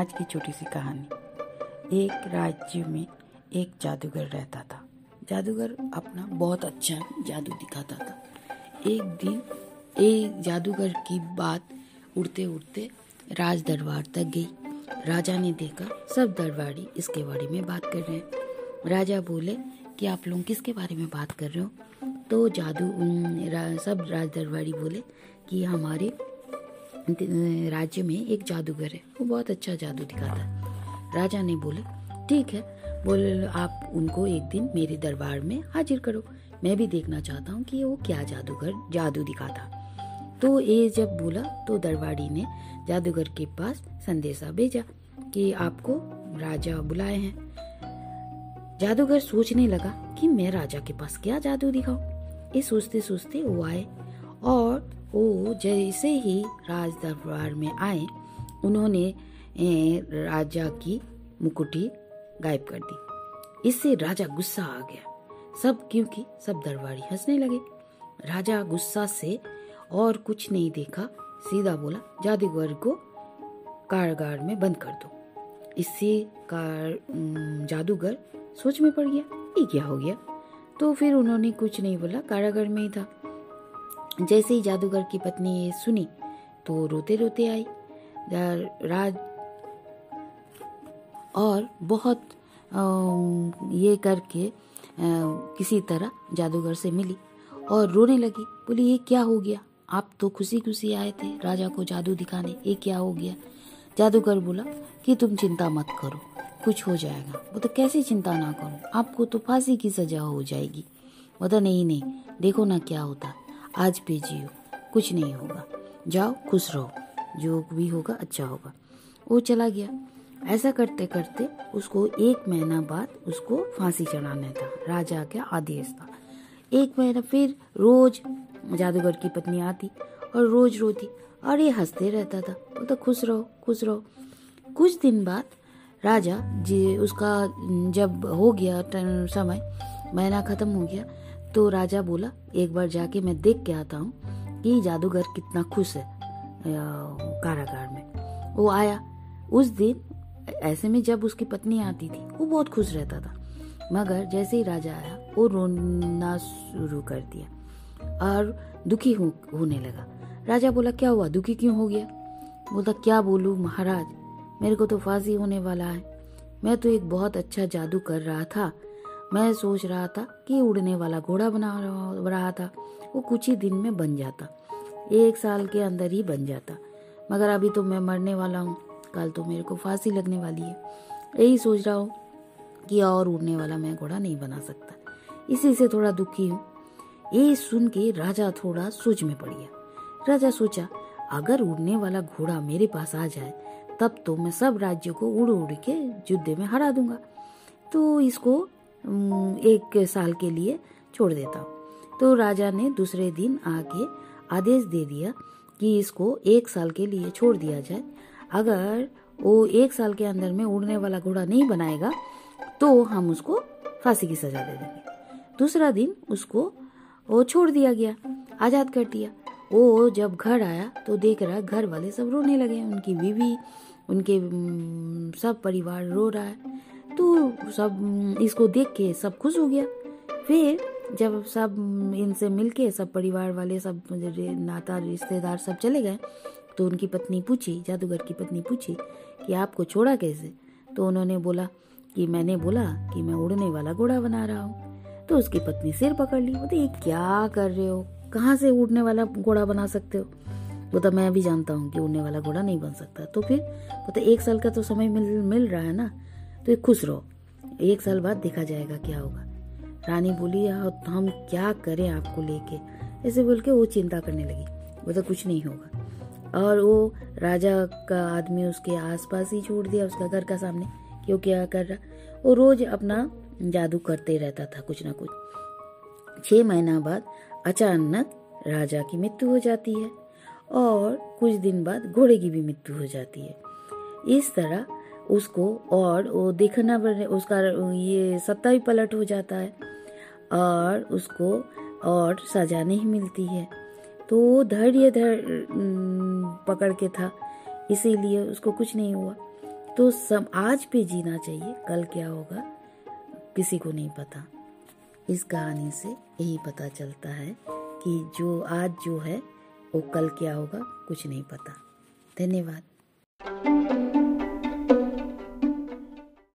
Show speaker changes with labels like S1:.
S1: आज की छोटी सी कहानी। एक राज्य में एक जादूगर रहता था। जादूगर अपना बहुत अच्छा जादू दिखाता था। एक दिन एक जादूगर की बात उड़ते उड़ते राज दरबार तक गई। राजा ने देखा, सब दरबारी इसके बारे में बात कर रहे हैं। राजा बोले, कि आप लोग किसके बारे में बात कर रहे हो? तो जादू सब राज दरबारी बोले कि हमारे राज्य में एक जादूगर है। वो बहुत अच्छा जादू दिखाता है। राजा ने बोले, ठीक है, बोले, आप उनको एक दिन मेरे दरबार में हाजिर करो। मैं भी देखना चाहता हूँ कि वो क्या जादूगर, जादू दिखाता। तो ये जब बोला तो दरबारी ने जादूगर के पास संदेशा भेजा कि आपको राजा बुलाए हैं। जादूगर सोचने लगा कि मैं राजा के पास क्या जादू दिखाऊँ। ये सोचते सोचते वो आए और वो जैसे ही राज दरबार में आए, उन्होंने राजा की मुकुटी गायब कर दी। इससे राजा गुस्सा आ गया। सब, क्योंकि सब दरबारी हंसने लगे। राजा गुस्सा से और कुछ नहीं देखा। सीधा बोला जादूगर को कारगार में बंद कर दो। इससे कार जादूगर सोच में पड़ गया। ये क्या हो गया? तो फिर उन्होंने कुछ नहीं बोला। कारागार में ही था। जैसे ही जादूगर की पत्नी ये सुनी तो रोते रोते आई। राज और बहुत ये करके किसी तरह जादूगर से मिली और रोने लगी। बोली, ये क्या हो गया? आप तो खुशी खुशी आए थे राजा को जादू दिखाने। ये क्या हो गया? जादूगर बोला, कि तुम चिंता मत करो, कुछ हो जाएगा। वो तो कैसे चिंता ना करो? आपको तो फांसी की सजा हो जाएगी। तो नहीं नहीं, देखो ना क्या होता आज पे जियो कुछ नहीं होगा। जाओ, खुश रहो, जो भी होगा अच्छा होगा। वो चला गया। ऐसा करते करते उसको एक महीना बाद उसको फांसी चढ़ाना था। राजा का आदेश था। एक महीना फिर रोज जादूगर की पत्नी आती और रोज रोती। और ये हँसते रहता था। वो तो खुश रहो खुश रहो। कुछ दिन बाद राजा जी, उसका जब हो गया समय, महीना खत्म हो गया तो राजा बोला एक बार जाके मैं देख के आता हूँ कि जादूगर कितना खुश है कारागार में। वो आया। उस दिन ऐसे में जब उसकी पत्नी आती थी वो बहुत खुश रहता था। मगर जैसे ही राजा आया वो रोना शुरू कर दिया और दुखी हो, होने लगा। राजा बोला क्या हुआ? दुखी क्यों हो गया? बोलता क्या बोलू महाराज? मेरे को तो फांसी होने वाला है। मैं तो एक बहुत अच्छा जादू कर रहा था। मैं सोच रहा था कि उड़ने वाला घोड़ा बना रहा था। वो कुछ ही दिन में बन जाता। एक साल के अंदर ही बन जाता। मगर अभी तो मैं मरने वाला हूँ। कल तो मेरे को फांसी लगने वाली है। यही सोच रहा हूँ कि और उड़ने वाला मैं घोड़ा नहीं बना सकता। इसी से थोड़ा दुखी हूँ। ये सुन के राजा थोड़ा सोच में पड़ गया। राजा सोचा, अगर उड़ने वाला घोड़ा मेरे पास आ जाए, तब तो मैं सब राज्यों को उड़ उड़ के युद्ध में हरा दूँगा। तो इसको एक साल के लिए छोड़ देता। हूँ तो राजा ने दूसरे दिन आके आदेश दे दिया कि इसको एक साल के लिए छोड़ दिया जाए। अगर वो एक साल के अंदर में उड़ने वाला घोड़ा नहीं बनाएगा तो हम उसको फांसी की सजा दे देंगे। दूसरा दिन उसको वो छोड़ दिया गया, आज़ाद कर दिया। वो जब घर आया तो देख रहा घर वाले सब रोने लगे। उनकी बीवी, उनके सब परिवार रो रहा है। तो सब इसको देख के सब खुश हो गया। फिर जब सब इनसे मिलके सब परिवार वाले, सब नाता, रिश्तेदार सब चले गए तो उनकी पत्नी पूछी, जादूगर की पत्नी पूछी कि आपको छोड़ा कैसे? तो उन्होंने बोला कि मैंने बोला कि मैं उड़ने वाला घोड़ा बना रहा हूँ। तो उसकी पत्नी सिर पकड़ ली, बोलते, ये क्या कर रहे हो? कहाँ से उड़ने वाला घोड़ा बना सकते हो? वो तो मैं भी जानता हूँ कि उड़ने वाला घोड़ा नहीं बन सकता। तो फिर वो तो एक साल का तो समय मिल मिल रहा है ना तो खुश रहो। एक साल बाद देखा जाएगा क्या होगा। रानी बोली हम क्या करें आपको लेके? ऐसे बोल के वो चिंता करने लगी। वो तो कुछ नहीं होगा। और वो राजा का आदमी उसके आसपास ही छोड़ दिया उसका घर का सामने। क्यों, क्या कर रहा? वो रोज अपना जादू करते रहता था कुछ ना कुछ। छह महीना बाद अचानक राजा की मृत्यु हो जाती है और कुछ दिन बाद घोड़े की भी मृत्यु हो जाती है। इस तरह उसको और वो देखना उसका ये सत्ता भी पलट हो जाता है और उसको और सजा नहीं मिलती है। तो वो धैर्य धैर्य पकड़ के था, इसीलिए उसको कुछ नहीं हुआ। तो सब आज पे जीना चाहिए, कल क्या होगा, किसी को नहीं पता। इस कहानी से यही पता चलता है कि जो आज जो है, वो कल क्या होगा, कुछ नहीं पता। धन्यवाद।